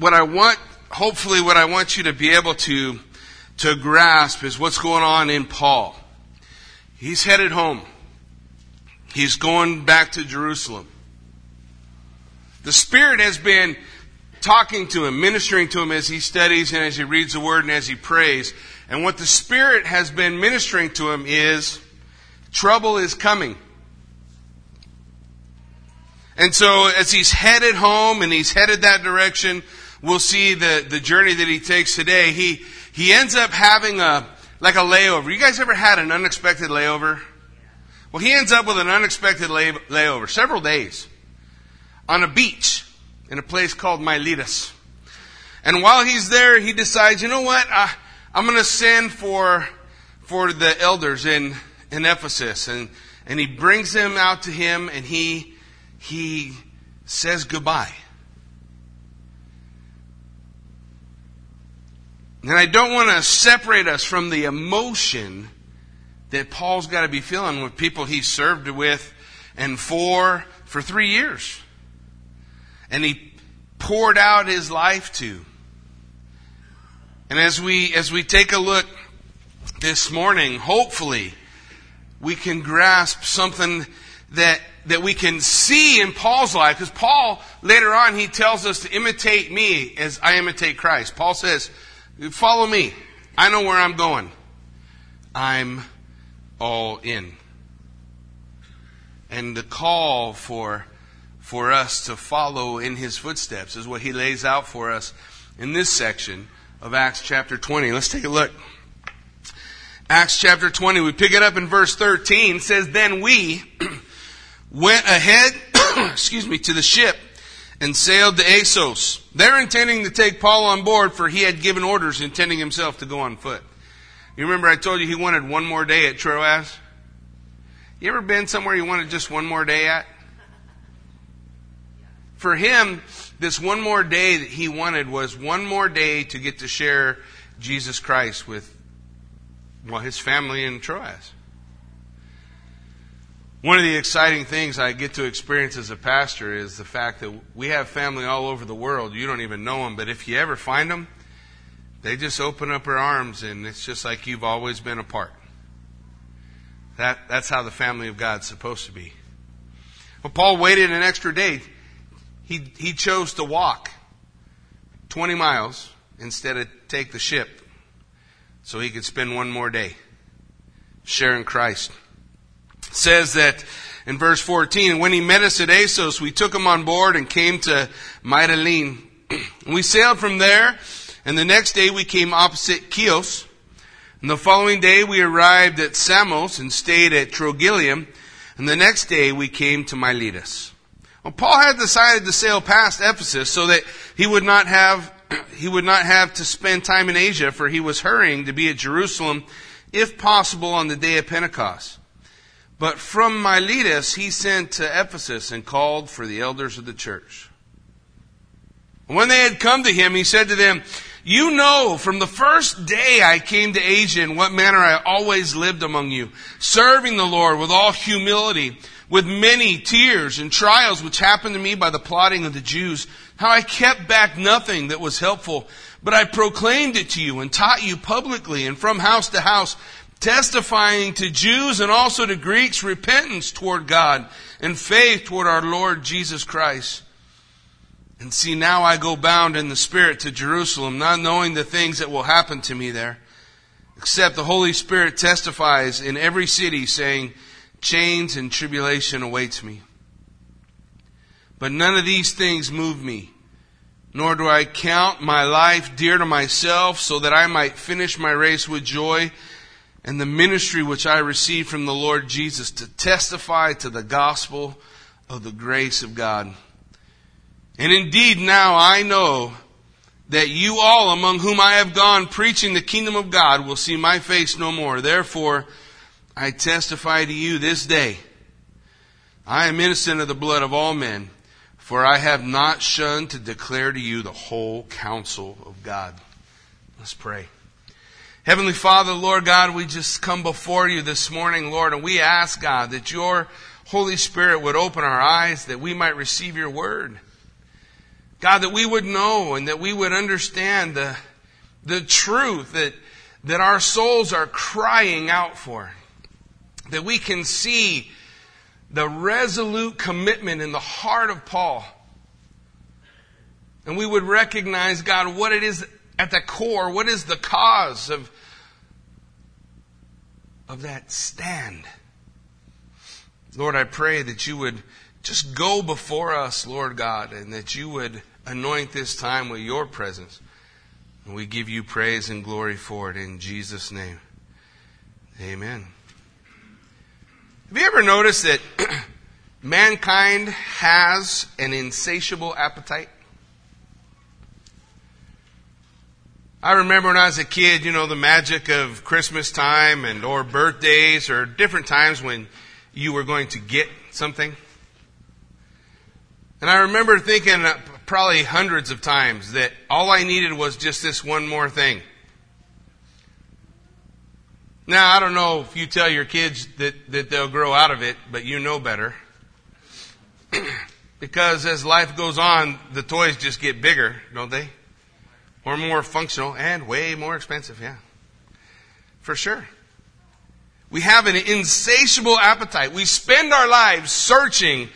what I want, hopefully, what I want you to be able to, to grasp is what's going on in Paul. He's headed home. He's going back to Jerusalem. The Spirit has been talking to him, ministering to him as he studies and as he reads the Word and as he prays. And what the Spirit has been ministering to him is trouble is coming. And so as he's headed home and he's headed that direction, we'll see the, the journey that he takes today. He, he ends up having a, like a layover. You guys ever had an unexpected layover? Well, he ends up with an unexpected lay, layover, several days, on a beach in a place called Miletus. And while he's there, he decides, you know what? Uh, I'm going to send for, for the elders in, in Ephesus. And, and he brings them out to him and he, he says goodbye. And I don't want to separate us from the emotion that Paul's got to be feeling with people he served with and for for three years. And he poured out his life to. And as we as we take a look this morning, hopefully we can grasp something that that we can see in Paul's life because Paul later on he tells us to imitate me as I imitate Christ. Paul says, "Follow me. I know where I'm going. I'm all in." And the call for for us to follow in his footsteps is what he lays out for us in this section of Acts chapter 20. Let's take a look. Acts chapter 20, we pick it up in verse 13. Says, Then we went ahead, excuse me, to the ship and sailed to Assos. They're intending to take Paul on board for he had given orders intending himself to go on foot. You remember I told you he wanted one more day at Troas? You ever been somewhere you wanted just one more day at? For him, this one more day that he wanted was one more day to get to share Jesus Christ with well, his family in Troas. One of the exciting things I get to experience as a pastor is the fact that we have family all over the world. You don't even know them, but if you ever find them, they just open up their arms and it's just like you've always been apart. That, that's how the family of God's supposed to be. Well, Paul waited an extra day. He, he chose to walk 20 miles instead of take the ship so he could spend one more day sharing Christ. Says that in verse 14, when he met us at Assos, we took him on board and came to Mytilene. we sailed from there, and the next day we came opposite Chios. And the following day we arrived at Samos and stayed at Trogyllium, and the next day we came to Miletus. Well, Paul had decided to sail past Ephesus so that he would not have he would not have to spend time in Asia, for he was hurrying to be at Jerusalem, if possible, on the day of Pentecost. But from Miletus he sent to Ephesus and called for the elders of the church. When they had come to him, he said to them, You know from the first day I came to Asia in what manner I always lived among you, serving the Lord with all humility, with many tears and trials which happened to me by the plotting of the Jews how I kept back nothing that was helpful, but I proclaimed it to you and taught you publicly and from house to house, testifying to Jews and also to Greeks repentance toward God and faith toward our Lord Jesus Christ. And see, now I go bound in the Spirit to Jerusalem, not knowing the things that will happen to me there, except the Holy Spirit testifies in every city, saying, Chains and tribulation awaits me. But none of these things move me, nor do I count my life dear to myself so that I might finish my race with joy and the ministry which I received from the Lord Jesus to testify to the gospel of the grace of God. And indeed now I know that you all among whom I have gone preaching the kingdom of God will see my face no more. Therefore, I testify to you this day. I am innocent of the blood of all men. For I have not shunned to declare to you the whole counsel of God. Let's pray. Heavenly Father, Lord God, we just come before you this morning, Lord, and we ask, God, that your Holy Spirit would open our eyes that we might receive your word. God, that we would know and that we would understand the, the truth that, that our souls are crying out for. That we can see the resolute commitment in the heart of Paul. And we would recognize, God, what it is at the core, what is the cause of, of that stand. Lord, I pray that you would just go before us, Lord God, and that you would anoint this time with your presence. And we give you praise and glory for it in Jesus' name. Amen. Have you ever noticed that mankind has an insatiable appetite? I remember when I was a kid, you know, the magic of Christmas time and or birthdays or different times when you were going to get something. And I remember thinking uh, probably hundreds of times that all I needed was just this one more thing. Now, I don't know if you tell your kids that, that they'll grow out of it, but you know better. because as life goes on, the toys just get bigger, don't they? Or more functional and way more expensive, yeah. For sure. We have an insatiable appetite. We spend our lives searching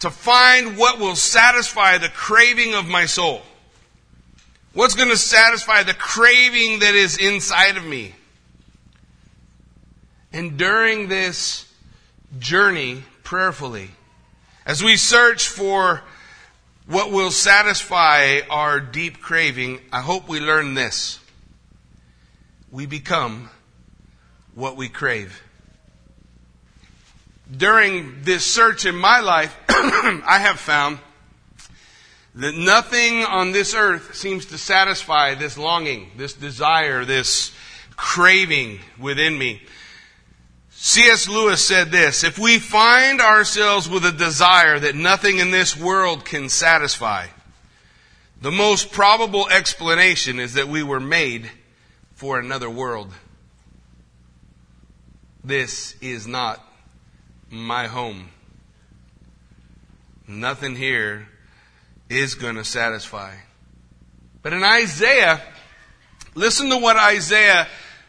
to find what will satisfy the craving of my soul. What's going to satisfy the craving that is inside of me? And during this journey, prayerfully, as we search for what will satisfy our deep craving, I hope we learn this. We become what we crave. During this search in my life, I have found that nothing on this earth seems to satisfy this longing, this desire, this craving within me. C.S. Lewis said this If we find ourselves with a desire that nothing in this world can satisfy, the most probable explanation is that we were made for another world. This is not my home. Nothing here is going to satisfy. But in Isaiah, listen to what Isaiah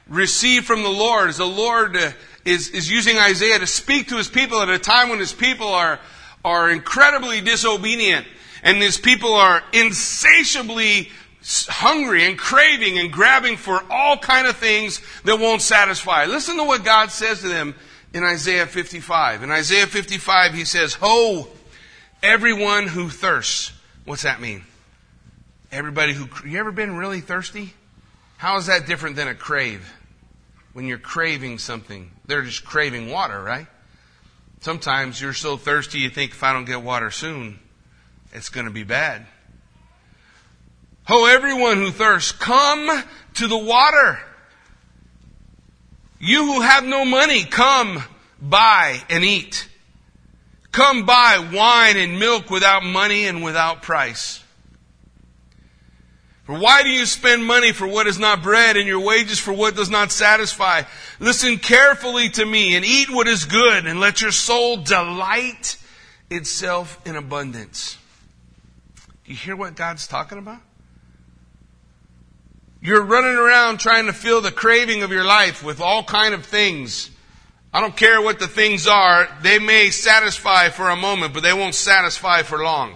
received from the Lord as the Lord uh, is, is using Isaiah to speak to his people at a time when his people are, are incredibly disobedient and his people are insatiably hungry and craving and grabbing for all kind of things that won't satisfy. Listen to what God says to them in Isaiah 55. In Isaiah 55, he says, Ho, everyone who thirsts. What's that mean? Everybody who, you ever been really thirsty? How is that different than a crave? When you're craving something. They're just craving water, right? Sometimes you're so thirsty you think if I don't get water soon, it's going to be bad. Oh, everyone who thirsts, come to the water. You who have no money, come buy and eat. Come buy wine and milk without money and without price. For why do you spend money for what is not bread and your wages for what does not satisfy? Listen carefully to me and eat what is good and let your soul delight itself in abundance. Do you hear what God's talking about? You're running around trying to fill the craving of your life with all kind of things. I don't care what the things are. They may satisfy for a moment, but they won't satisfy for long.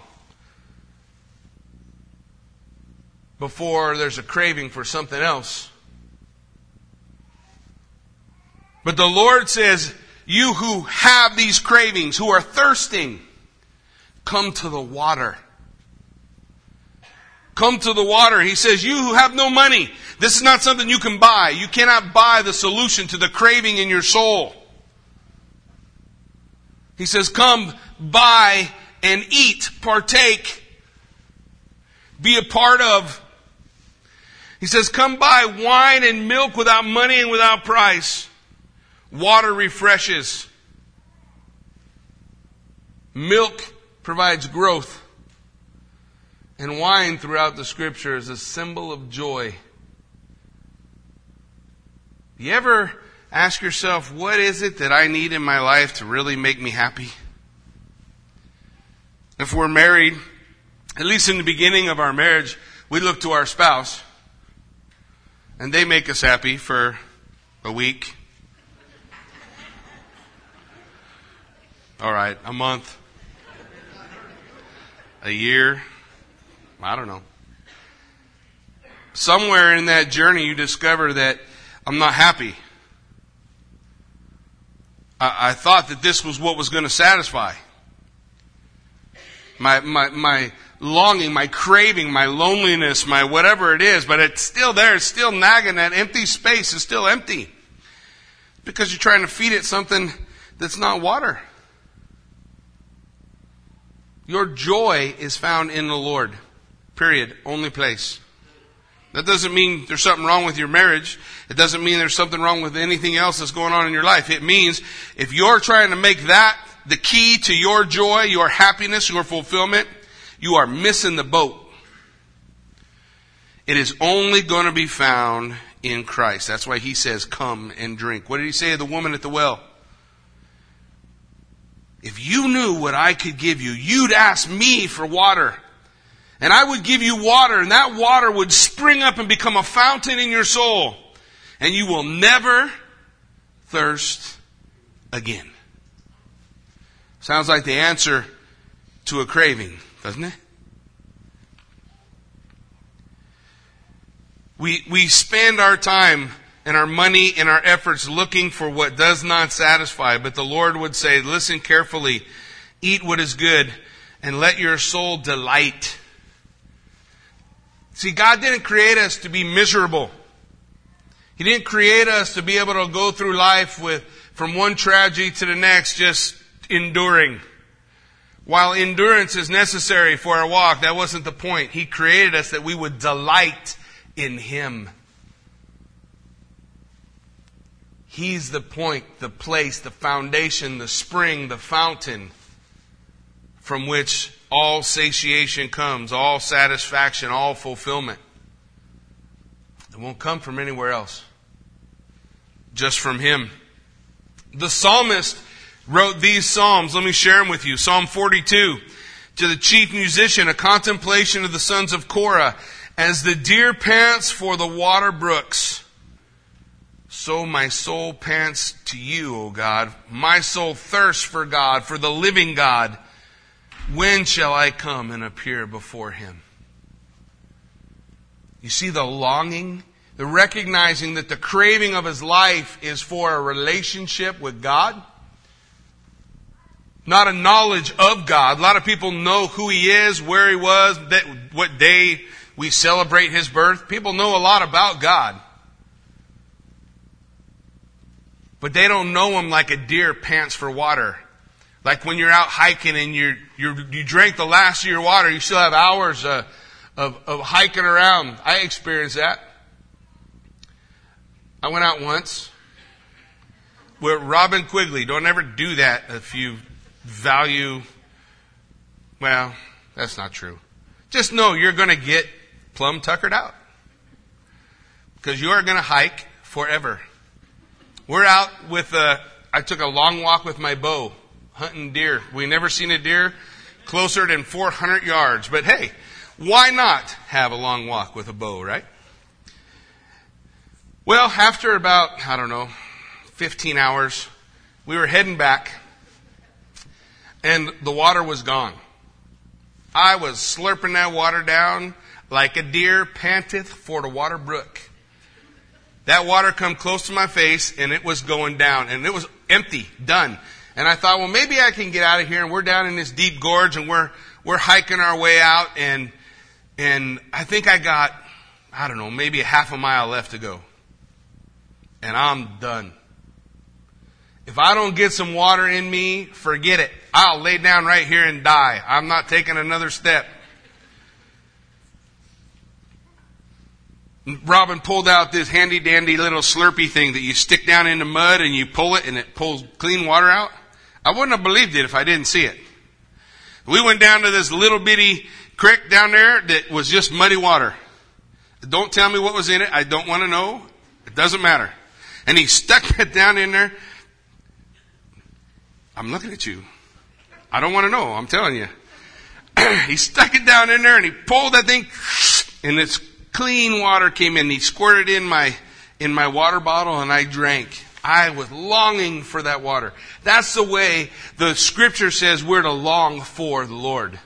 Before there's a craving for something else. But the Lord says, You who have these cravings, who are thirsting, come to the water. Come to the water. He says, You who have no money, this is not something you can buy. You cannot buy the solution to the craving in your soul. He says, Come, buy and eat, partake, be a part of he says, Come buy wine and milk without money and without price. Water refreshes. Milk provides growth. And wine throughout the scripture is a symbol of joy. You ever ask yourself, what is it that I need in my life to really make me happy? If we're married, at least in the beginning of our marriage, we look to our spouse and they make us happy for a week. All right, a month, a year, I don't know. Somewhere in that journey, you discover that I'm not happy. I, I thought that this was what was going to satisfy my, my, my longing, my craving, my loneliness, my whatever it is, but it's still there. It's still nagging. That empty space is still empty because you're trying to feed it something that's not water. Your joy is found in the Lord. Period. Only place. That doesn't mean there's something wrong with your marriage. It doesn't mean there's something wrong with anything else that's going on in your life. It means if you're trying to make that the key to your joy, your happiness, your fulfillment, you are missing the boat. It is only going to be found in Christ. That's why he says, Come and drink. What did he say to the woman at the well? If you knew what I could give you, you'd ask me for water. And I would give you water, and that water would spring up and become a fountain in your soul. And you will never thirst again. Sounds like the answer to a craving, doesn't it? We, we spend our time and our money and our efforts looking for what does not satisfy, but the Lord would say, listen carefully, eat what is good, and let your soul delight See, God didn't create us to be miserable. He didn't create us to be able to go through life with, from one tragedy to the next, just enduring. While endurance is necessary for our walk, that wasn't the point. He created us that we would delight in Him. He's the point, the place, the foundation, the spring, the fountain from which all satiation comes, all satisfaction, all fulfillment. It won't come from anywhere else, just from Him. The psalmist wrote these psalms. Let me share them with you. Psalm 42 to the chief musician, a contemplation of the sons of Korah. As the deer pants for the water brooks, so my soul pants to you, O God. My soul thirsts for God, for the living God. When shall I come and appear before him? You see the longing, the recognizing that the craving of his life is for a relationship with God, not a knowledge of God. A lot of people know who he is, where he was, that, what day we celebrate his birth. People know a lot about God. But they don't know him like a deer pants for water. Like when you're out hiking and you you drank the last of your water, you still have hours uh, of, of hiking around. I experienced that. I went out once with Robin Quigley. Don't ever do that if you value. Well, that's not true. Just know you're going to get plumb tuckered out because you are going to hike forever. We're out with. A, I took a long walk with my bow hunting deer. We never seen a deer closer than 400 yards. But hey, why not have a long walk with a bow, right? Well, after about, I don't know, 15 hours, we were heading back and the water was gone. I was slurping that water down like a deer panteth for the water brook. That water come close to my face and it was going down and it was empty, done. And I thought, well, maybe I can get out of here. And we're down in this deep gorge and we're, we're hiking our way out. And, and I think I got, I don't know, maybe a half a mile left to go. And I'm done. If I don't get some water in me, forget it. I'll lay down right here and die. I'm not taking another step. Robin pulled out this handy dandy little slurpy thing that you stick down in the mud and you pull it and it pulls clean water out. I wouldn't have believed it if I didn't see it. We went down to this little bitty creek down there that was just muddy water. Don't tell me what was in it. I don't want to know. It doesn't matter. And he stuck it down in there. I'm looking at you. I don't want to know. I'm telling you. he stuck it down in there and he pulled that thing and this clean water came in. He squirted in my, in my water bottle and I drank. I was longing for that water. That's the way the scripture says we're to long for the Lord.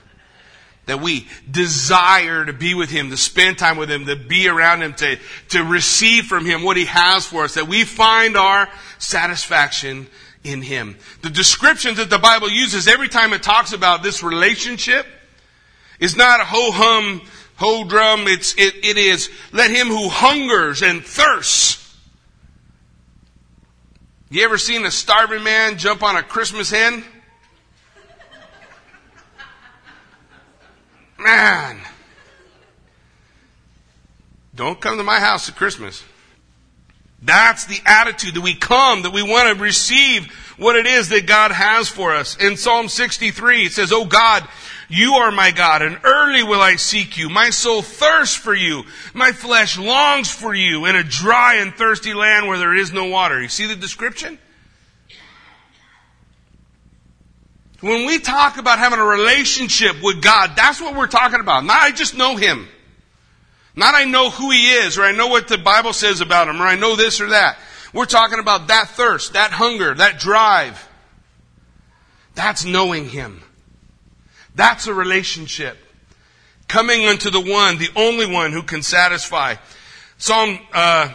That we desire to be with Him, to spend time with Him, to be around Him, to, to receive from Him what He has for us. That we find our satisfaction in Him. The descriptions that the Bible uses every time it talks about this relationship is not a ho hum, ho drum. It's, it, it is let him who hungers and thirsts. You ever seen a starving man jump on a Christmas hen? Man. Don't come to my house at Christmas. That's the attitude that we come, that we want to receive what it is that God has for us. In Psalm 63, it says, Oh God, you are my God, and early will I seek you. My soul thirsts for you. My flesh longs for you in a dry and thirsty land where there is no water. You see the description? When we talk about having a relationship with God, that's what we're talking about. Not I just know Him. Not I know who He is, or I know what the Bible says about Him, or I know this or that. We're talking about that thirst, that hunger, that drive. That's knowing Him. That's a relationship. Coming unto the one, the only one who can satisfy. Psalm, uh,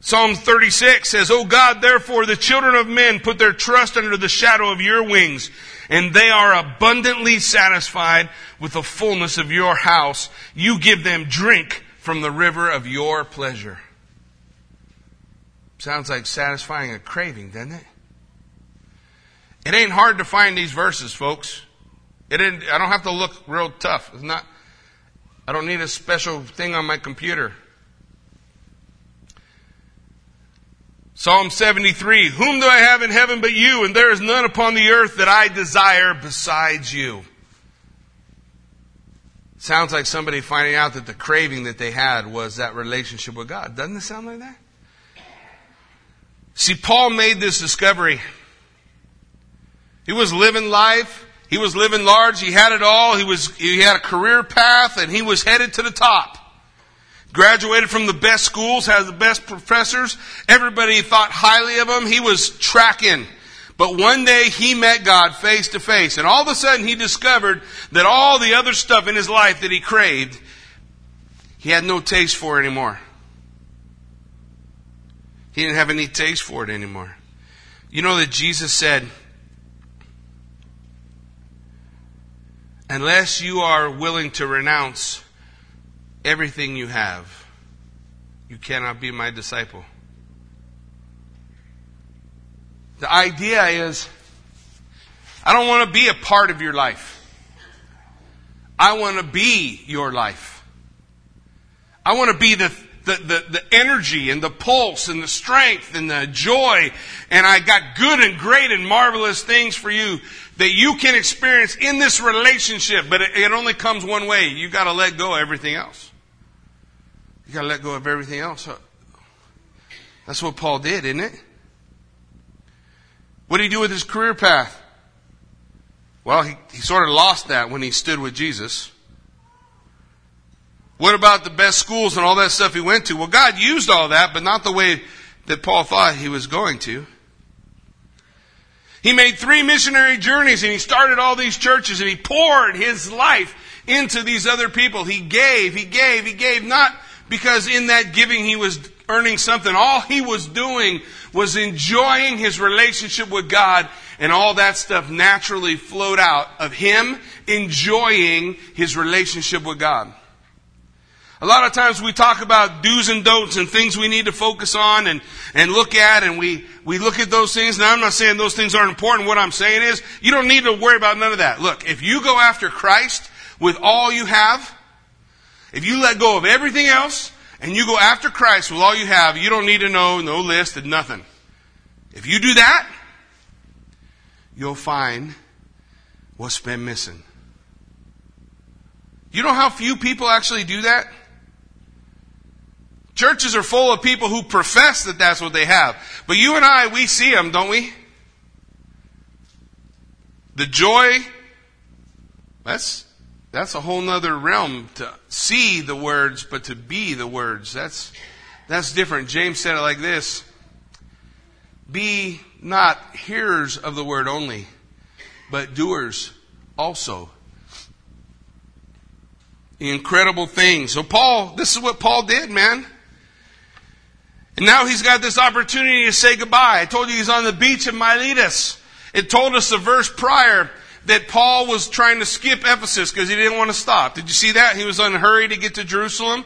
Psalm 36 says, O God, therefore the children of men put their trust under the shadow of your wings, and they are abundantly satisfied with the fullness of your house. You give them drink from the river of your pleasure. Sounds like satisfying a craving, doesn't it? It ain't hard to find these verses, folks. It ain't, I don't have to look real tough. It's not, I don't need a special thing on my computer. Psalm 73, Whom do I have in heaven but you, and there is none upon the earth that I desire besides you. Sounds like somebody finding out that the craving that they had was that relationship with God. Doesn't it sound like that? See, Paul made this discovery. He was living life. He was living large. He had it all. He was, he had a career path and he was headed to the top. Graduated from the best schools, had the best professors. Everybody thought highly of him. He was tracking. But one day he met God face to face, and all of a sudden he discovered that all the other stuff in his life that he craved, he had no taste for anymore. He didn't have any taste for it anymore. You know that Jesus said, unless you are willing to renounce everything you have, you cannot be my disciple. The idea is, I don't want to be a part of your life. I want to be your life. I want to be the, the, the, the, energy and the pulse and the strength and the joy. And I got good and great and marvelous things for you that you can experience in this relationship. But it, it only comes one way. You got to let go of everything else. You got to let go of everything else. That's what Paul did, isn't it? What did he do with his career path? Well, he, he sort of lost that when he stood with Jesus. What about the best schools and all that stuff he went to? Well, God used all that, but not the way that Paul thought he was going to. He made three missionary journeys and he started all these churches and he poured his life into these other people. He gave, he gave, he gave, not because in that giving he was earning something. All he was doing was enjoying his relationship with God, and all that stuff naturally flowed out of him enjoying his relationship with God. A lot of times we talk about do's and don'ts and things we need to focus on and, and look at, and we, we look at those things. Now, I'm not saying those things aren't important. What I'm saying is, you don't need to worry about none of that. Look, if you go after Christ with all you have, if you let go of everything else and you go after Christ with all you have, you don't need to know, no list and nothing. If you do that, you'll find what's been missing. You know how few people actually do that? Churches are full of people who profess that that's what they have. But you and I, we see them, don't we? The joy, that's that's a whole nother realm to see the words, but to be the words. That's, that's different. James said it like this. Be not hearers of the word only, but doers also. Incredible things. So Paul, this is what Paul did, man. And now he's got this opportunity to say goodbye. I told you he's on the beach of Miletus. It told us the verse prior that Paul was trying to skip Ephesus because he didn't want to stop. Did you see that? He was in a hurry to get to Jerusalem.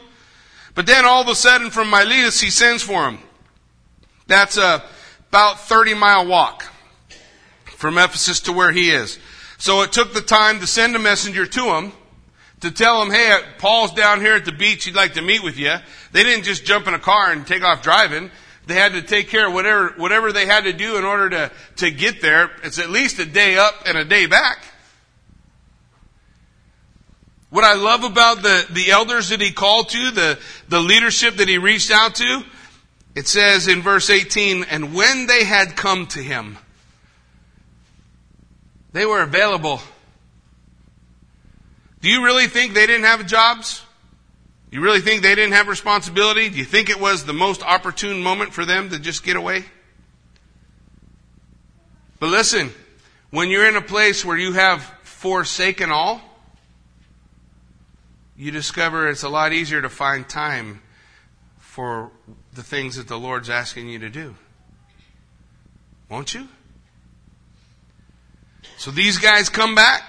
But then all of a sudden from Miletus he sends for him. That's a about 30 mile walk from Ephesus to where he is. So it took the time to send a messenger to him to tell him, hey, Paul's down here at the beach. He'd like to meet with you. They didn't just jump in a car and take off driving. They had to take care of whatever, whatever they had to do in order to, to get there. It's at least a day up and a day back. What I love about the, the elders that he called to, the, the leadership that he reached out to, it says in verse 18, and when they had come to him, they were available do you really think they didn't have jobs? You really think they didn't have responsibility? Do you think it was the most opportune moment for them to just get away? But listen, when you're in a place where you have forsaken all, you discover it's a lot easier to find time for the things that the Lord's asking you to do. Won't you? So these guys come back.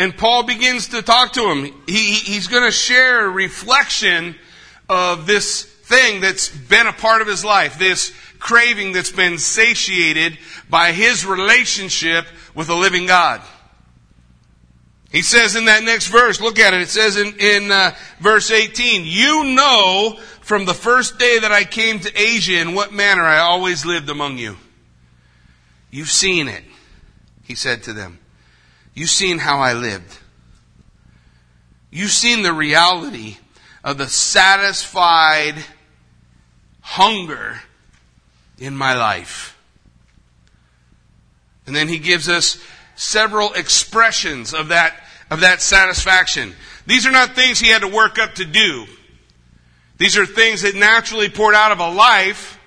And Paul begins to talk to him. He, he's going to share a reflection of this thing that's been a part of his life, this craving that's been satiated by his relationship with the living God. He says in that next verse, look at it, it says in, in uh, verse 18, You know from the first day that I came to Asia in what manner I always lived among you. You've seen it, he said to them. You've seen how I lived. You've seen the reality of the satisfied hunger in my life. And then he gives us several expressions of that, of that satisfaction. These are not things he had to work up to do. These are things that naturally poured out of a life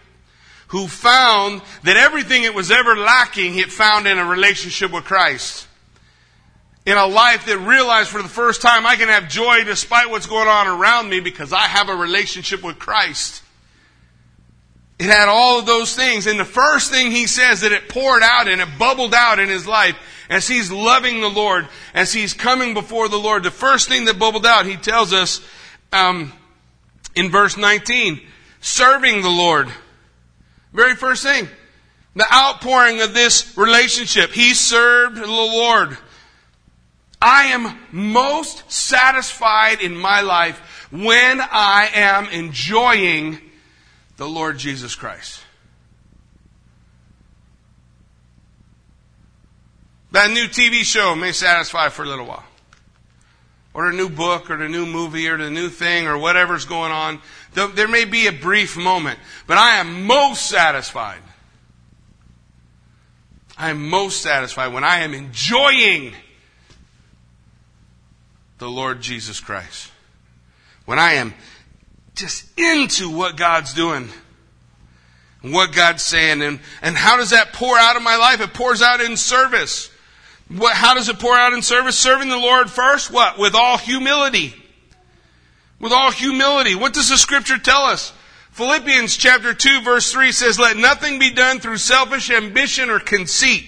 who found that everything it was ever lacking, it found in a relationship with Christ in a life that realized for the first time I can have joy despite what's going on around me because I have a relationship with Christ. It had all of those things. And the first thing he says that it poured out and it bubbled out in his life as he's loving the Lord, as he's coming before the Lord. The first thing that bubbled out, he tells us um, in verse 19, serving the Lord. Very first thing. The outpouring of this relationship. He served the Lord. I am most satisfied in my life when I am enjoying the Lord Jesus Christ. That new TV show may satisfy for a little while. Or a new book, or a new movie, or the new thing, or whatever's going on. There may be a brief moment, but I am most satisfied. I am most satisfied when I am enjoying the Lord Jesus Christ. When I am just into what God's doing what God's saying and, and how does that pour out of my life? It pours out in service. What, how does it pour out in service? Serving the Lord first, what? With all humility. With all humility. What does the scripture tell us? Philippians chapter 2 verse 3 says, Let nothing be done through selfish ambition or conceit,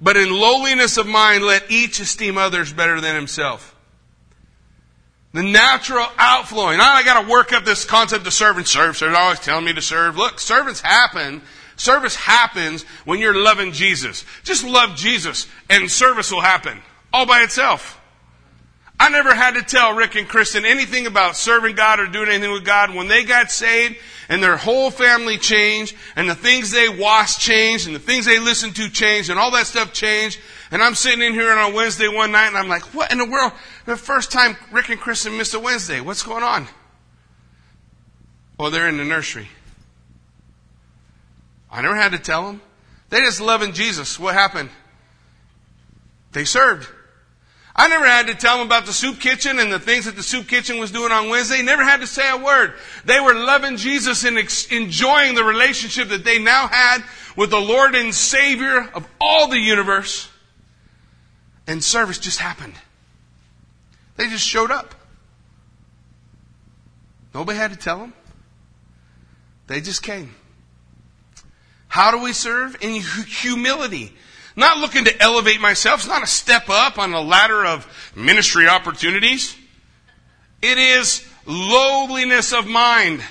but in lowliness of mind let each esteem others better than himself. The natural outflowing. Now I gotta work up this concept of serve and serve. They're always telling me to serve. Look, servants happen. Service happens when you're loving Jesus. Just love Jesus and service will happen. All by itself. I never had to tell Rick and Kristen anything about serving God or doing anything with God. When they got saved and their whole family changed and the things they watched changed and the things they listened to changed and all that stuff changed. And I'm sitting in here on a Wednesday one night and I'm like, what in the world? The first time Rick and Kristen missed a Wednesday. What's going on? Well, they're in the nursery. I never had to tell them. They just loving Jesus. What happened? They served. I never had to tell them about the soup kitchen and the things that the soup kitchen was doing on Wednesday. Never had to say a word. They were loving Jesus and ex- enjoying the relationship that they now had with the Lord and Savior of all the universe. And service just happened. They just showed up. Nobody had to tell them. They just came. How do we serve? In humility. Not looking to elevate myself. It's not a step up on a ladder of ministry opportunities. It is lowliness of mind.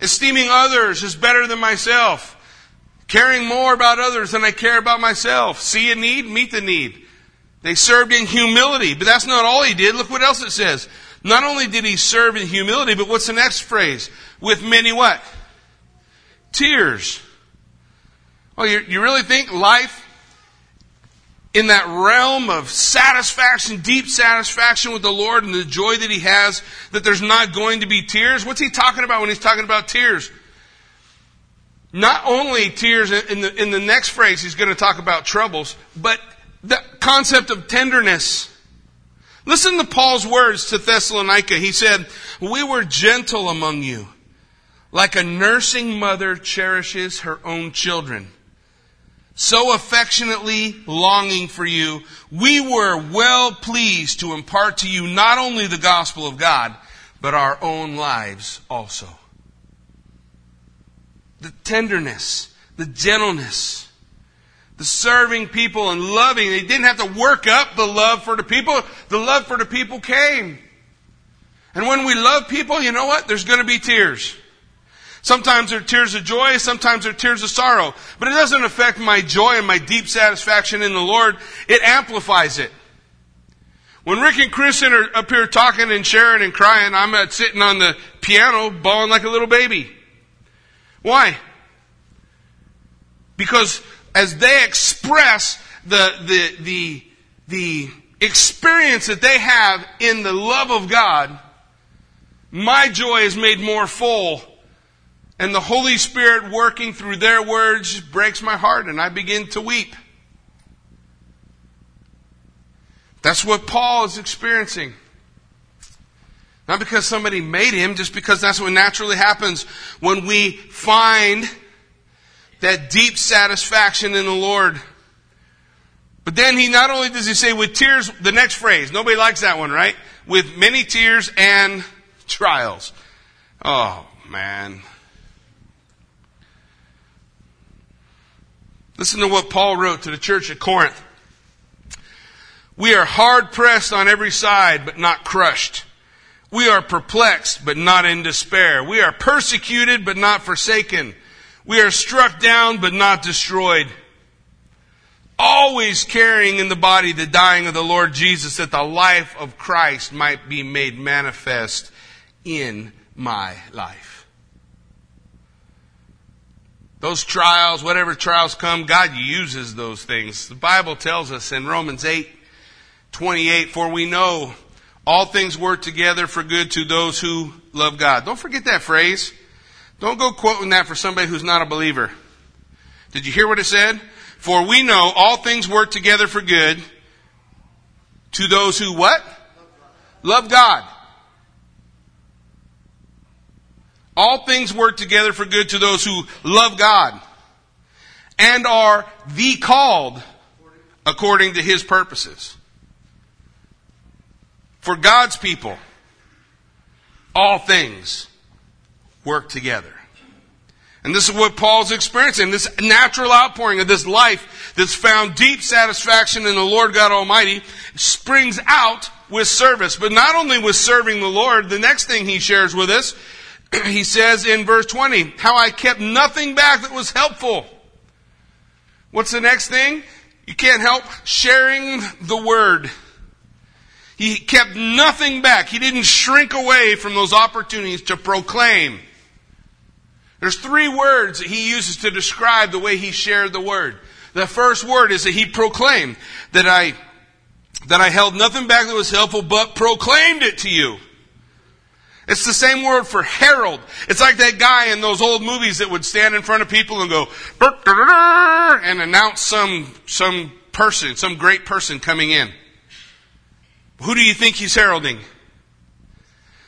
Esteeming others as better than myself. Caring more about others than I care about myself. See a need, meet the need. They served in humility, but that's not all he did. Look what else it says. Not only did he serve in humility, but what's the next phrase? With many what? Tears. Oh, you, you really think life in that realm of satisfaction, deep satisfaction with the Lord and the joy that He has, that there's not going to be tears? What's He talking about when He's talking about tears? Not only tears in the, in the next phrase, He's going to talk about troubles, but the concept of tenderness. Listen to Paul's words to Thessalonica. He said, We were gentle among you, like a nursing mother cherishes her own children so affectionately longing for you, we were well pleased to impart to you not only the gospel of God, but our own lives also. The tenderness, the gentleness, the serving people and loving. They didn't have to work up the love for the people. The love for the people came. And when we love people, you know what? There's going to be tears. Sometimes they're tears of joy, sometimes they're tears of sorrow. But it doesn't affect my joy and my deep satisfaction in the Lord. It amplifies it. When Rick and Kristen are up here talking and sharing and crying, I'm sitting on the piano bawling like a little baby. Why? Because as they express the, the, the, the experience that they have in the love of God, my joy is made more full and the Holy Spirit working through their words breaks my heart and I begin to weep. That's what Paul is experiencing. Not because somebody made him, just because that's what naturally happens when we find that deep satisfaction in the Lord. But then he not only does he say with tears, the next phrase, nobody likes that one, right? With many tears and trials. Oh, man. Listen to what Paul wrote to the church at Corinth. We are hard pressed on every side, but not crushed. We are perplexed, but not in despair. We are persecuted, but not forsaken. We are struck down, but not destroyed. Always carrying in the body the dying of the Lord Jesus, that the life of Christ might be made manifest in my life. Those trials, whatever trials come, God uses those things. The Bible tells us in Romans 8, 28, for we know all things work together for good to those who love God. Don't forget that phrase. Don't go quoting that for somebody who's not a believer. Did you hear what it said? For we know all things work together for good to those who what? Love God. All things work together for good to those who love God and are the called according to his purposes. For God's people, all things work together. And this is what Paul's experiencing, this natural outpouring of this life that's found deep satisfaction in the Lord God Almighty springs out with service. But not only with serving the Lord, the next thing he shares with us he says in verse 20, how I kept nothing back that was helpful. What's the next thing? You can't help sharing the word. He kept nothing back. He didn't shrink away from those opportunities to proclaim. There's three words that he uses to describe the way he shared the word. The first word is that he proclaimed that I, that I held nothing back that was helpful, but proclaimed it to you. It's the same word for herald. It's like that guy in those old movies that would stand in front of people and go, and announce some, some person, some great person coming in. Who do you think he's heralding?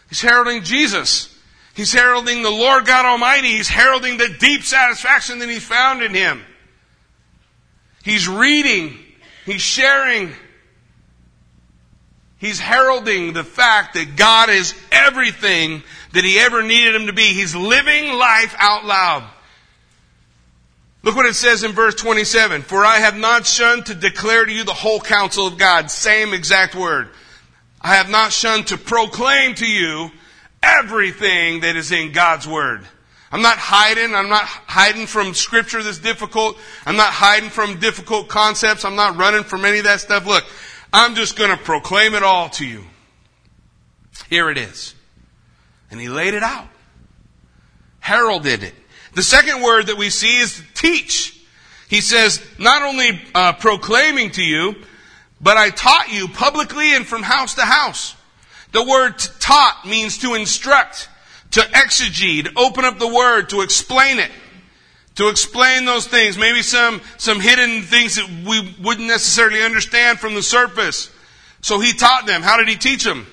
He's heralding Jesus. He's heralding the Lord God Almighty. He's heralding the deep satisfaction that he found in him. He's reading. He's sharing. He's heralding the fact that God is everything that he ever needed him to be. He's living life out loud. Look what it says in verse 27. For I have not shunned to declare to you the whole counsel of God. Same exact word. I have not shunned to proclaim to you everything that is in God's Word. I'm not hiding. I'm not hiding from scripture that's difficult. I'm not hiding from difficult concepts. I'm not running from any of that stuff. Look, I'm just going to proclaim it all to you. Here it is. And he laid it out. Heralded it. The second word that we see is teach. He says, not only uh, proclaiming to you, but I taught you publicly and from house to house. The word taught means to instruct, to exegete, to open up the word, to explain it. To explain those things, maybe some, some hidden things that we wouldn't necessarily understand from the surface. So he taught them. How did he teach them?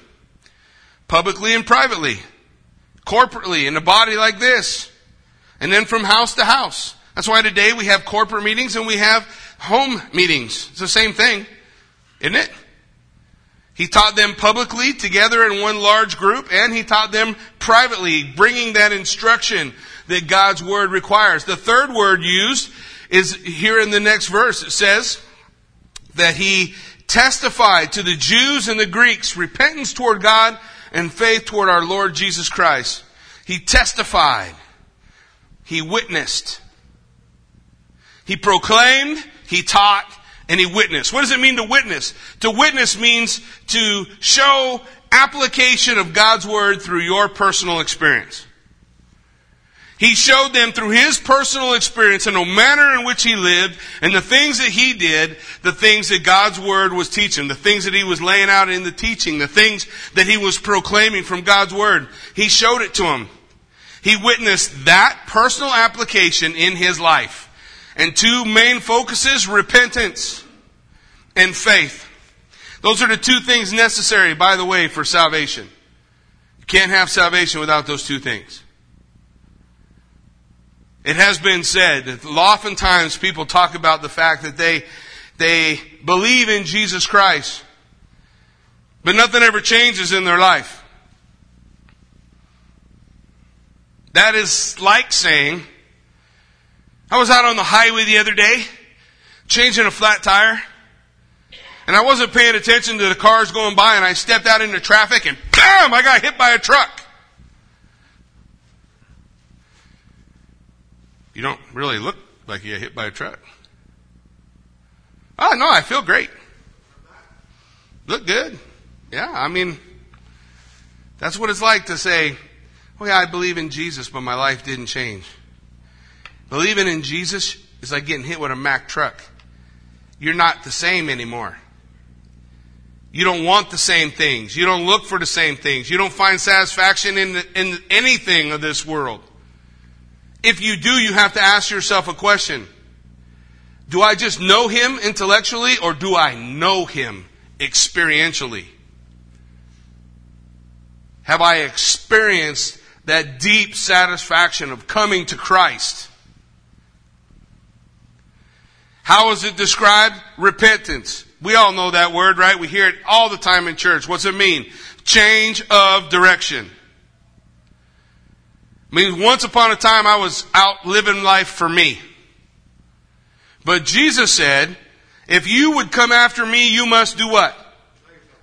Publicly and privately. Corporately, in a body like this. And then from house to house. That's why today we have corporate meetings and we have home meetings. It's the same thing. Isn't it? He taught them publicly together in one large group, and he taught them privately, bringing that instruction that God's word requires. The third word used is here in the next verse. It says that he testified to the Jews and the Greeks repentance toward God and faith toward our Lord Jesus Christ. He testified. He witnessed. He proclaimed. He taught and he witnessed. What does it mean to witness? To witness means to show application of God's word through your personal experience. He showed them through his personal experience and the manner in which he lived and the things that he did, the things that God's word was teaching, the things that he was laying out in the teaching, the things that he was proclaiming from God's word. He showed it to them. He witnessed that personal application in his life. And two main focuses, repentance and faith. Those are the two things necessary, by the way, for salvation. You can't have salvation without those two things. It has been said that oftentimes people talk about the fact that they, they believe in Jesus Christ, but nothing ever changes in their life. That is like saying, I was out on the highway the other day, changing a flat tire, and I wasn't paying attention to the cars going by, and I stepped out into traffic, and bam, I got hit by a truck. You don't really look like you got hit by a truck. Oh, no, I feel great. Look good. Yeah, I mean, that's what it's like to say, oh yeah, I believe in Jesus, but my life didn't change. Believing in Jesus is like getting hit with a Mack truck. You're not the same anymore. You don't want the same things. You don't look for the same things. You don't find satisfaction in, the, in anything of this world. If you do, you have to ask yourself a question. Do I just know him intellectually or do I know him experientially? Have I experienced that deep satisfaction of coming to Christ? How is it described? Repentance. We all know that word, right? We hear it all the time in church. What's it mean? Change of direction. It means once upon a time I was out living life for me. But Jesus said, if you would come after me, you must do what?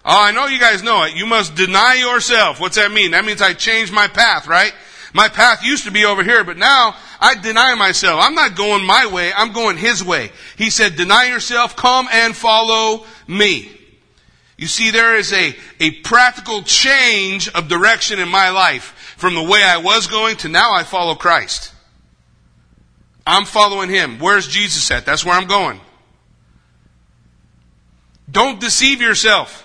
Oh, I know you guys know it. You must deny yourself. What's that mean? That means I changed my path, right? My path used to be over here, but now I deny myself. I'm not going my way. I'm going His way. He said, deny yourself, come and follow me. You see, there is a, a practical change of direction in my life from the way I was going to now I follow Christ. I'm following Him. Where's Jesus at? That's where I'm going. Don't deceive yourself.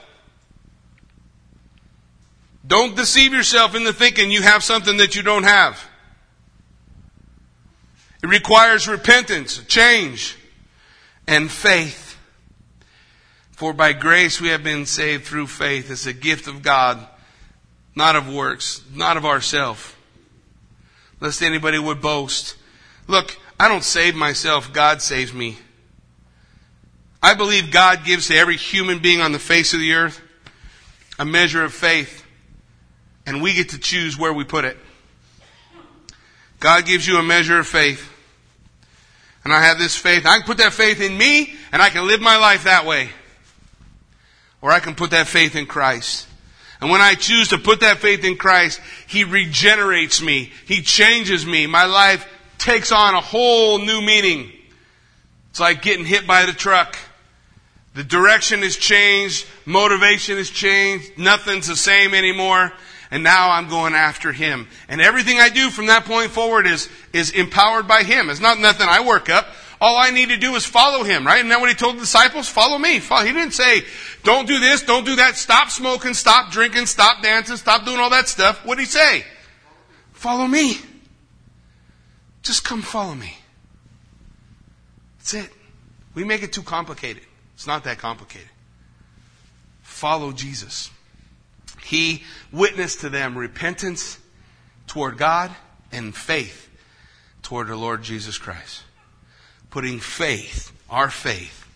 Don't deceive yourself into thinking you have something that you don't have. It requires repentance, change, and faith. For by grace we have been saved through faith. It's a gift of God, not of works, not of ourselves. Lest anybody would boast. Look, I don't save myself, God saves me. I believe God gives to every human being on the face of the earth a measure of faith, and we get to choose where we put it. God gives you a measure of faith. And I have this faith. I can put that faith in me, and I can live my life that way. Or I can put that faith in Christ. And when I choose to put that faith in Christ, He regenerates me. He changes me. My life takes on a whole new meaning. It's like getting hit by the truck. The direction is changed. Motivation is changed. Nothing's the same anymore. And now I'm going after Him. And everything I do from that point forward is, is empowered by Him. It's not nothing I work up. All I need to do is follow Him, right? And then what He told the disciples? Follow me. Follow. He didn't say, don't do this, don't do that, stop smoking, stop drinking, stop dancing, stop doing all that stuff. What did He say? Follow me. Just come follow me. That's it. We make it too complicated. It's not that complicated. Follow Jesus. He witnessed to them repentance toward God and faith toward the Lord Jesus Christ. Putting faith, our faith,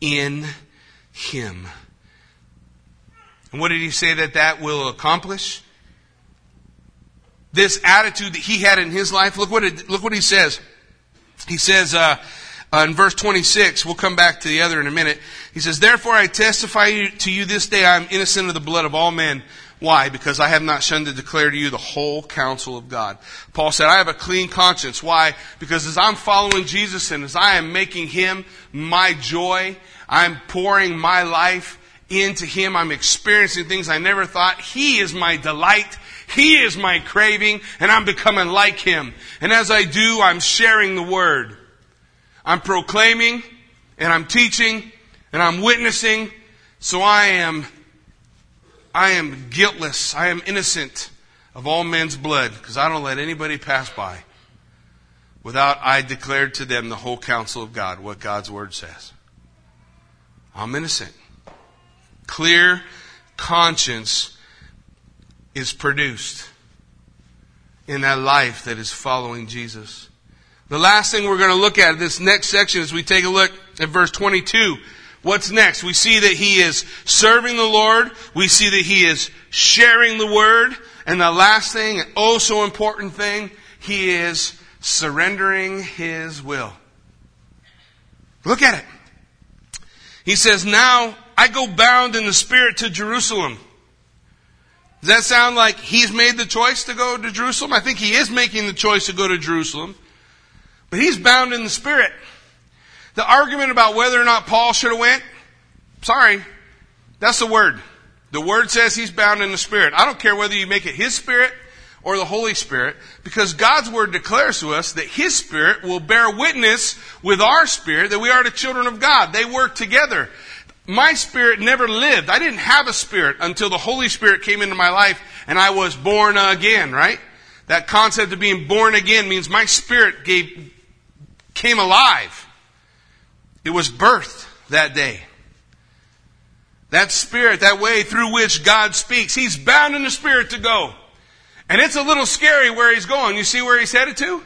in Him. And what did He say that that will accomplish? This attitude that He had in His life, look what, it, look what He says. He says, uh, uh, in verse 26, we'll come back to the other in a minute. He says, Therefore I testify to you this day I am innocent of the blood of all men. Why? Because I have not shunned to declare to you the whole counsel of God. Paul said, I have a clean conscience. Why? Because as I'm following Jesus and as I am making Him my joy, I'm pouring my life into Him. I'm experiencing things I never thought. He is my delight. He is my craving and I'm becoming like Him. And as I do, I'm sharing the Word. I'm proclaiming and I'm teaching and I'm witnessing. So I am, I am guiltless. I am innocent of all men's blood because I don't let anybody pass by without I declared to them the whole counsel of God, what God's word says. I'm innocent. Clear conscience is produced in that life that is following Jesus. The last thing we're going to look at in this next section as we take a look at verse 22. What's next? We see that he is serving the Lord. We see that he is sharing the word. And the last thing, and oh so important thing, he is surrendering his will. Look at it. He says, now I go bound in the spirit to Jerusalem. Does that sound like he's made the choice to go to Jerusalem? I think he is making the choice to go to Jerusalem. But he's bound in the Spirit. The argument about whether or not Paul should have went, sorry, that's the word. The word says he's bound in the Spirit. I don't care whether you make it his Spirit or the Holy Spirit, because God's Word declares to us that His Spirit will bear witness with our spirit that we are the children of God. They work together. My spirit never lived. I didn't have a spirit until the Holy Spirit came into my life and I was born again, right? That concept of being born again means my spirit gave, came alive. It was birthed that day. That spirit, that way through which God speaks, he's bound in the spirit to go. And it's a little scary where he's going. You see where he's headed to?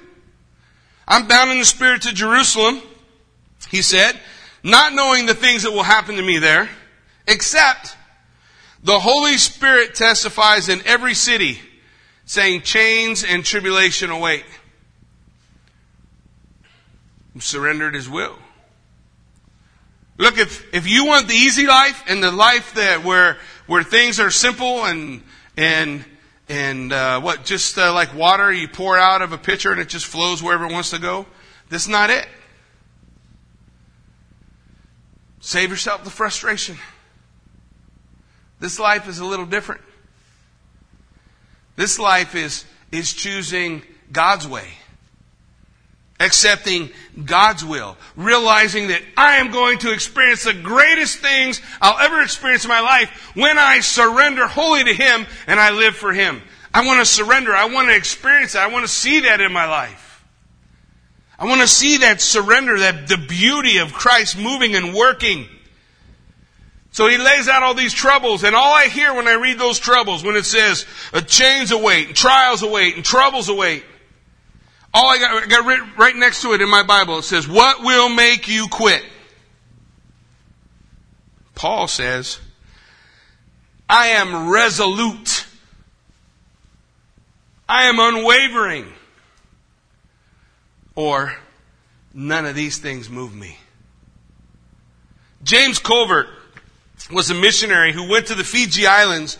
I'm bound in the spirit to Jerusalem, he said, not knowing the things that will happen to me there, except the Holy Spirit testifies in every city, saying chains and tribulation await surrendered his will. Look, if, if you want the easy life and the life that where, where things are simple and, and, and, uh, what, just uh, like water you pour out of a pitcher and it just flows wherever it wants to go, this is not it. Save yourself the frustration. This life is a little different. This life is, is choosing God's way accepting God's will, realizing that I am going to experience the greatest things I'll ever experience in my life when I surrender wholly to Him and I live for Him. I want to surrender. I want to experience that. I want to see that in my life. I want to see that surrender, that the beauty of Christ moving and working. So he lays out all these troubles, and all I hear when I read those troubles, when it says uh, chains await, and trials await, and troubles await, all I got, I got right next to it in my Bible, it says, What will make you quit? Paul says, I am resolute. I am unwavering. Or, none of these things move me. James Calvert was a missionary who went to the Fiji Islands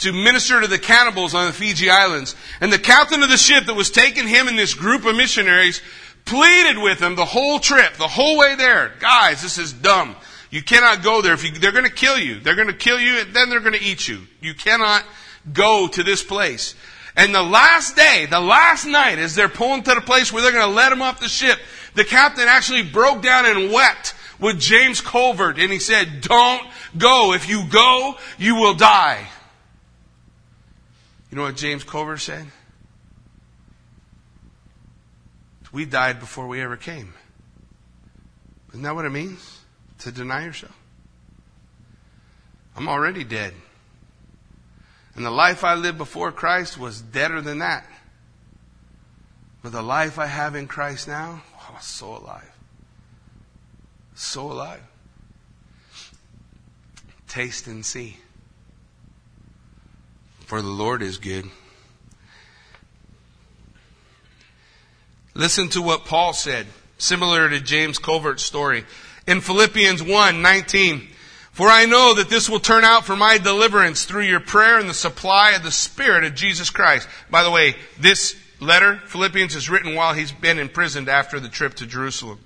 to minister to the cannibals on the Fiji Islands. And the captain of the ship that was taking him and this group of missionaries pleaded with him the whole trip, the whole way there. Guys, this is dumb. You cannot go there. If you, they're going to kill you. They're going to kill you and then they're going to eat you. You cannot go to this place. And the last day, the last night, as they're pulling to the place where they're going to let him off the ship, the captain actually broke down and wept with James Calvert and he said, don't go. If you go, you will die. You know what James Calvert said? We died before we ever came. Isn't that what it means? To deny yourself? I'm already dead. And the life I lived before Christ was deader than that. But the life I have in Christ now, oh, so alive. So alive. Taste and see. For the Lord is good. Listen to what Paul said, similar to James Calvert's story. In Philippians 1 19, for I know that this will turn out for my deliverance through your prayer and the supply of the Spirit of Jesus Christ. By the way, this letter, Philippians, is written while he's been imprisoned after the trip to Jerusalem.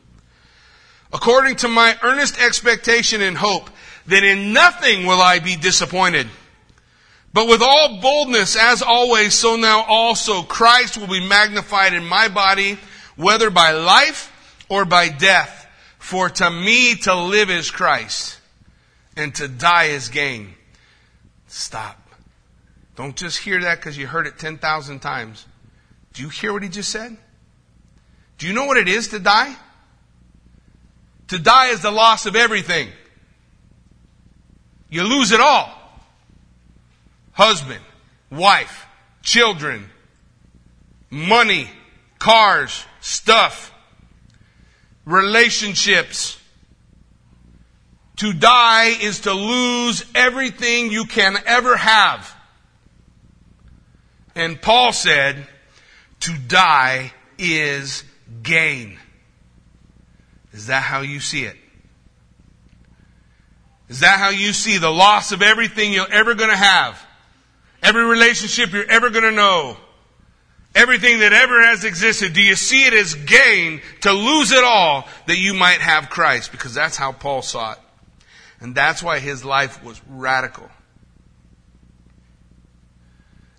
According to my earnest expectation and hope that in nothing will I be disappointed. But with all boldness, as always, so now also Christ will be magnified in my body, whether by life or by death. For to me to live is Christ, and to die is gain. Stop. Don't just hear that because you heard it 10,000 times. Do you hear what he just said? Do you know what it is to die? To die is the loss of everything. You lose it all. Husband, wife, children, money, cars, stuff, relationships. To die is to lose everything you can ever have. And Paul said, to die is gain. Is that how you see it? Is that how you see the loss of everything you're ever going to have? Every relationship you're ever going to know? Everything that ever has existed, do you see it as gain to lose it all that you might have Christ? Because that's how Paul saw it. And that's why his life was radical.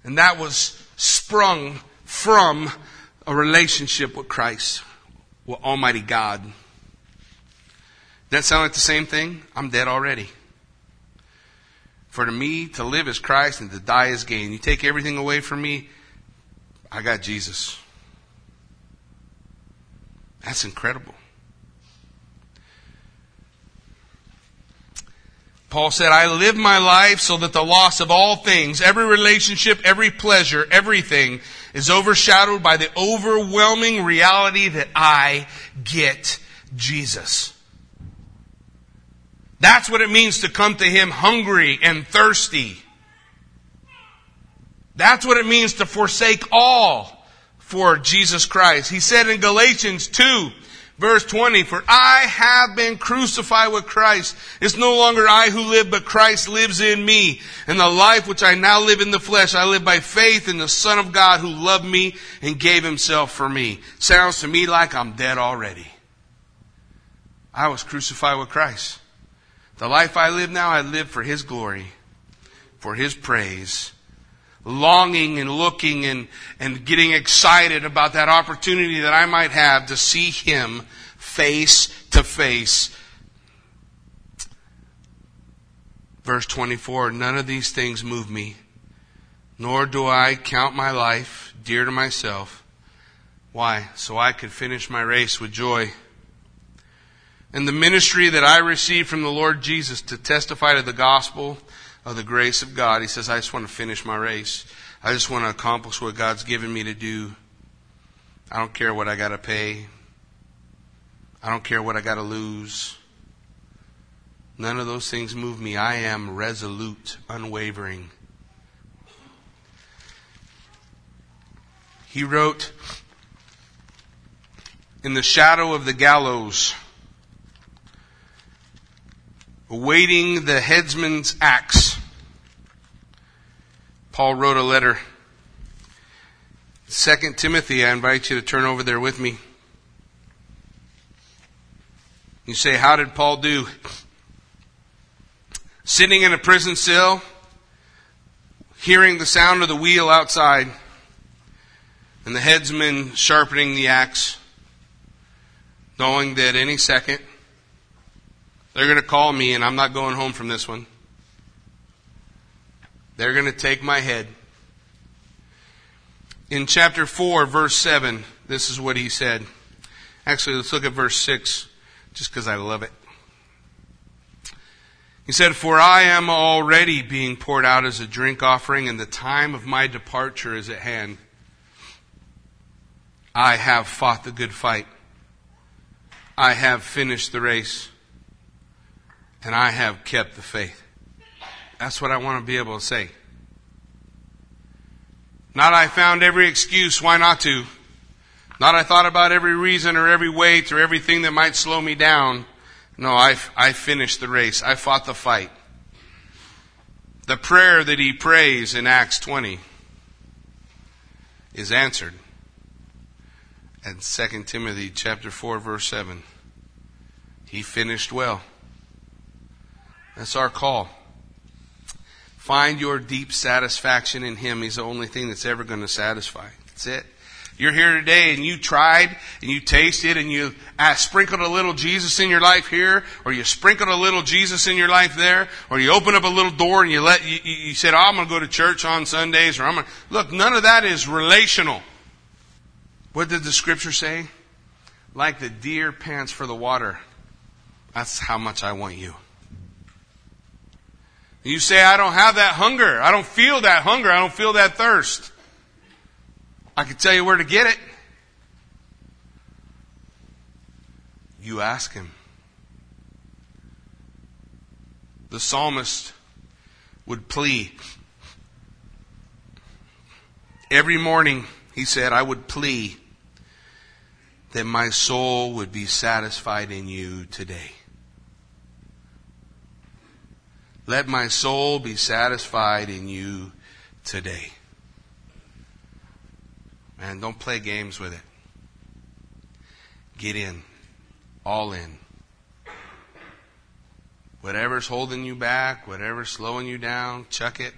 And that was sprung from a relationship with Christ, with Almighty God. That sound like the same thing? I'm dead already. For to me, to live is Christ and to die is gain. You take everything away from me, I got Jesus. That's incredible. Paul said, I live my life so that the loss of all things, every relationship, every pleasure, everything is overshadowed by the overwhelming reality that I get Jesus. That's what it means to come to Him hungry and thirsty. That's what it means to forsake all for Jesus Christ. He said in Galatians 2, verse 20, For I have been crucified with Christ. It's no longer I who live, but Christ lives in me. And the life which I now live in the flesh, I live by faith in the Son of God who loved me and gave himself for me. Sounds to me like I'm dead already. I was crucified with Christ. The life I live now, I live for His glory, for His praise, longing and looking and, and getting excited about that opportunity that I might have to see Him face to face. Verse 24, none of these things move me, nor do I count my life dear to myself. Why? So I could finish my race with joy and the ministry that I received from the Lord Jesus to testify to the gospel of the grace of God. He says, I just want to finish my race. I just want to accomplish what God's given me to do. I don't care what I got to pay. I don't care what I got to lose. None of those things move me. I am resolute, unwavering. He wrote, In the shadow of the gallows, awaiting the headsman's axe. Paul wrote a letter. Second Timothy, I invite you to turn over there with me. You say, how did Paul do? Sitting in a prison cell, hearing the sound of the wheel outside, and the headsman sharpening the axe, knowing that any second they're going to call me, and I'm not going home from this one. They're going to take my head. In chapter 4, verse 7, this is what he said. Actually, let's look at verse 6, just because I love it. He said, For I am already being poured out as a drink offering, and the time of my departure is at hand. I have fought the good fight. I have finished the race and I have kept the faith. That's what I want to be able to say. Not I found every excuse why not to. Not I thought about every reason or every weight or everything that might slow me down. No, I, I finished the race. I fought the fight. The prayer that he prays in Acts 20 is answered. And 2 Timothy chapter 4 verse 7. He finished well. That's our call. Find your deep satisfaction in Him. He's the only thing that's ever going to satisfy. That's it. You're here today and you tried and you tasted and you ah, sprinkled a little Jesus in your life here, or you sprinkled a little Jesus in your life there, or you opened up a little door and you let you, you said, oh, "I'm going to go to church on Sundays," or "I'm going to look." None of that is relational. What did the Scripture say? Like the deer pants for the water. That's how much I want you. You say, I don't have that hunger. I don't feel that hunger. I don't feel that thirst. I can tell you where to get it. You ask him. The psalmist would plea. Every morning, he said, I would plea that my soul would be satisfied in you today. Let my soul be satisfied in you today. Man, don't play games with it. Get in. All in. Whatever's holding you back, whatever's slowing you down, chuck it.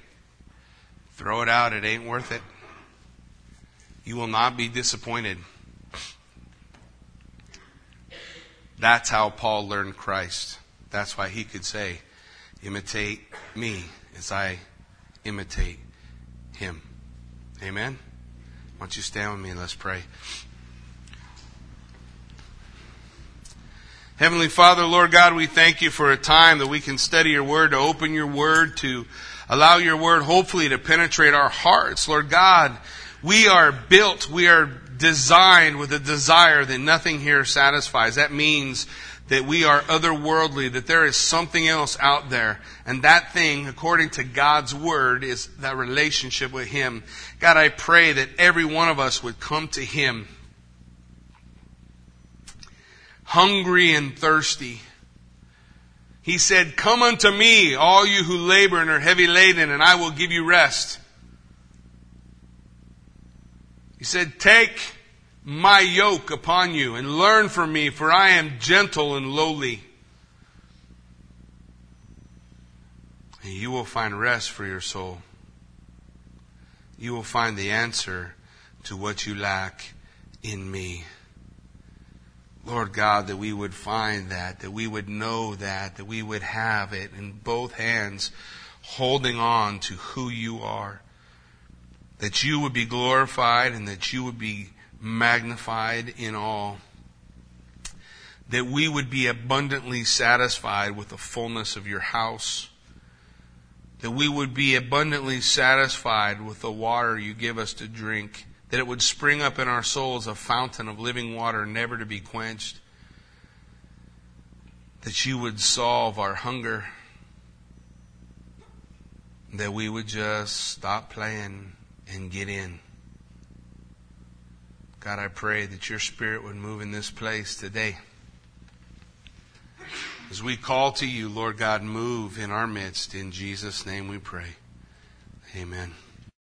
Throw it out. It ain't worth it. You will not be disappointed. That's how Paul learned Christ. That's why he could say, Imitate me as I imitate him. Amen? Why don't you stand with me and let's pray. Heavenly Father, Lord God, we thank you for a time that we can study your word, to open your word, to allow your word hopefully to penetrate our hearts. Lord God, we are built, we are designed with a desire that nothing here satisfies. That means that we are otherworldly, that there is something else out there. And that thing, according to God's Word, is that relationship with Him. God, I pray that every one of us would come to Him hungry and thirsty. He said, Come unto me, all you who labor and are heavy laden, and I will give you rest. He said, Take my yoke upon you and learn from me, for I am gentle and lowly. And you will find rest for your soul. You will find the answer to what you lack in me. Lord God, that we would find that, that we would know that, that we would have it in both hands, holding on to who you are. That you would be glorified and that you would be magnified in all. that we would be abundantly satisfied with the fullness of your house, that we would be abundantly satisfied with the water you give us to drink, that it would spring up in our souls a fountain of living water never to be quenched, that you would solve our hunger, that we would just stop playing and get in. God, I pray that your spirit would move in this place today. As we call to you, Lord God, move in our midst. In Jesus' name we pray. Amen.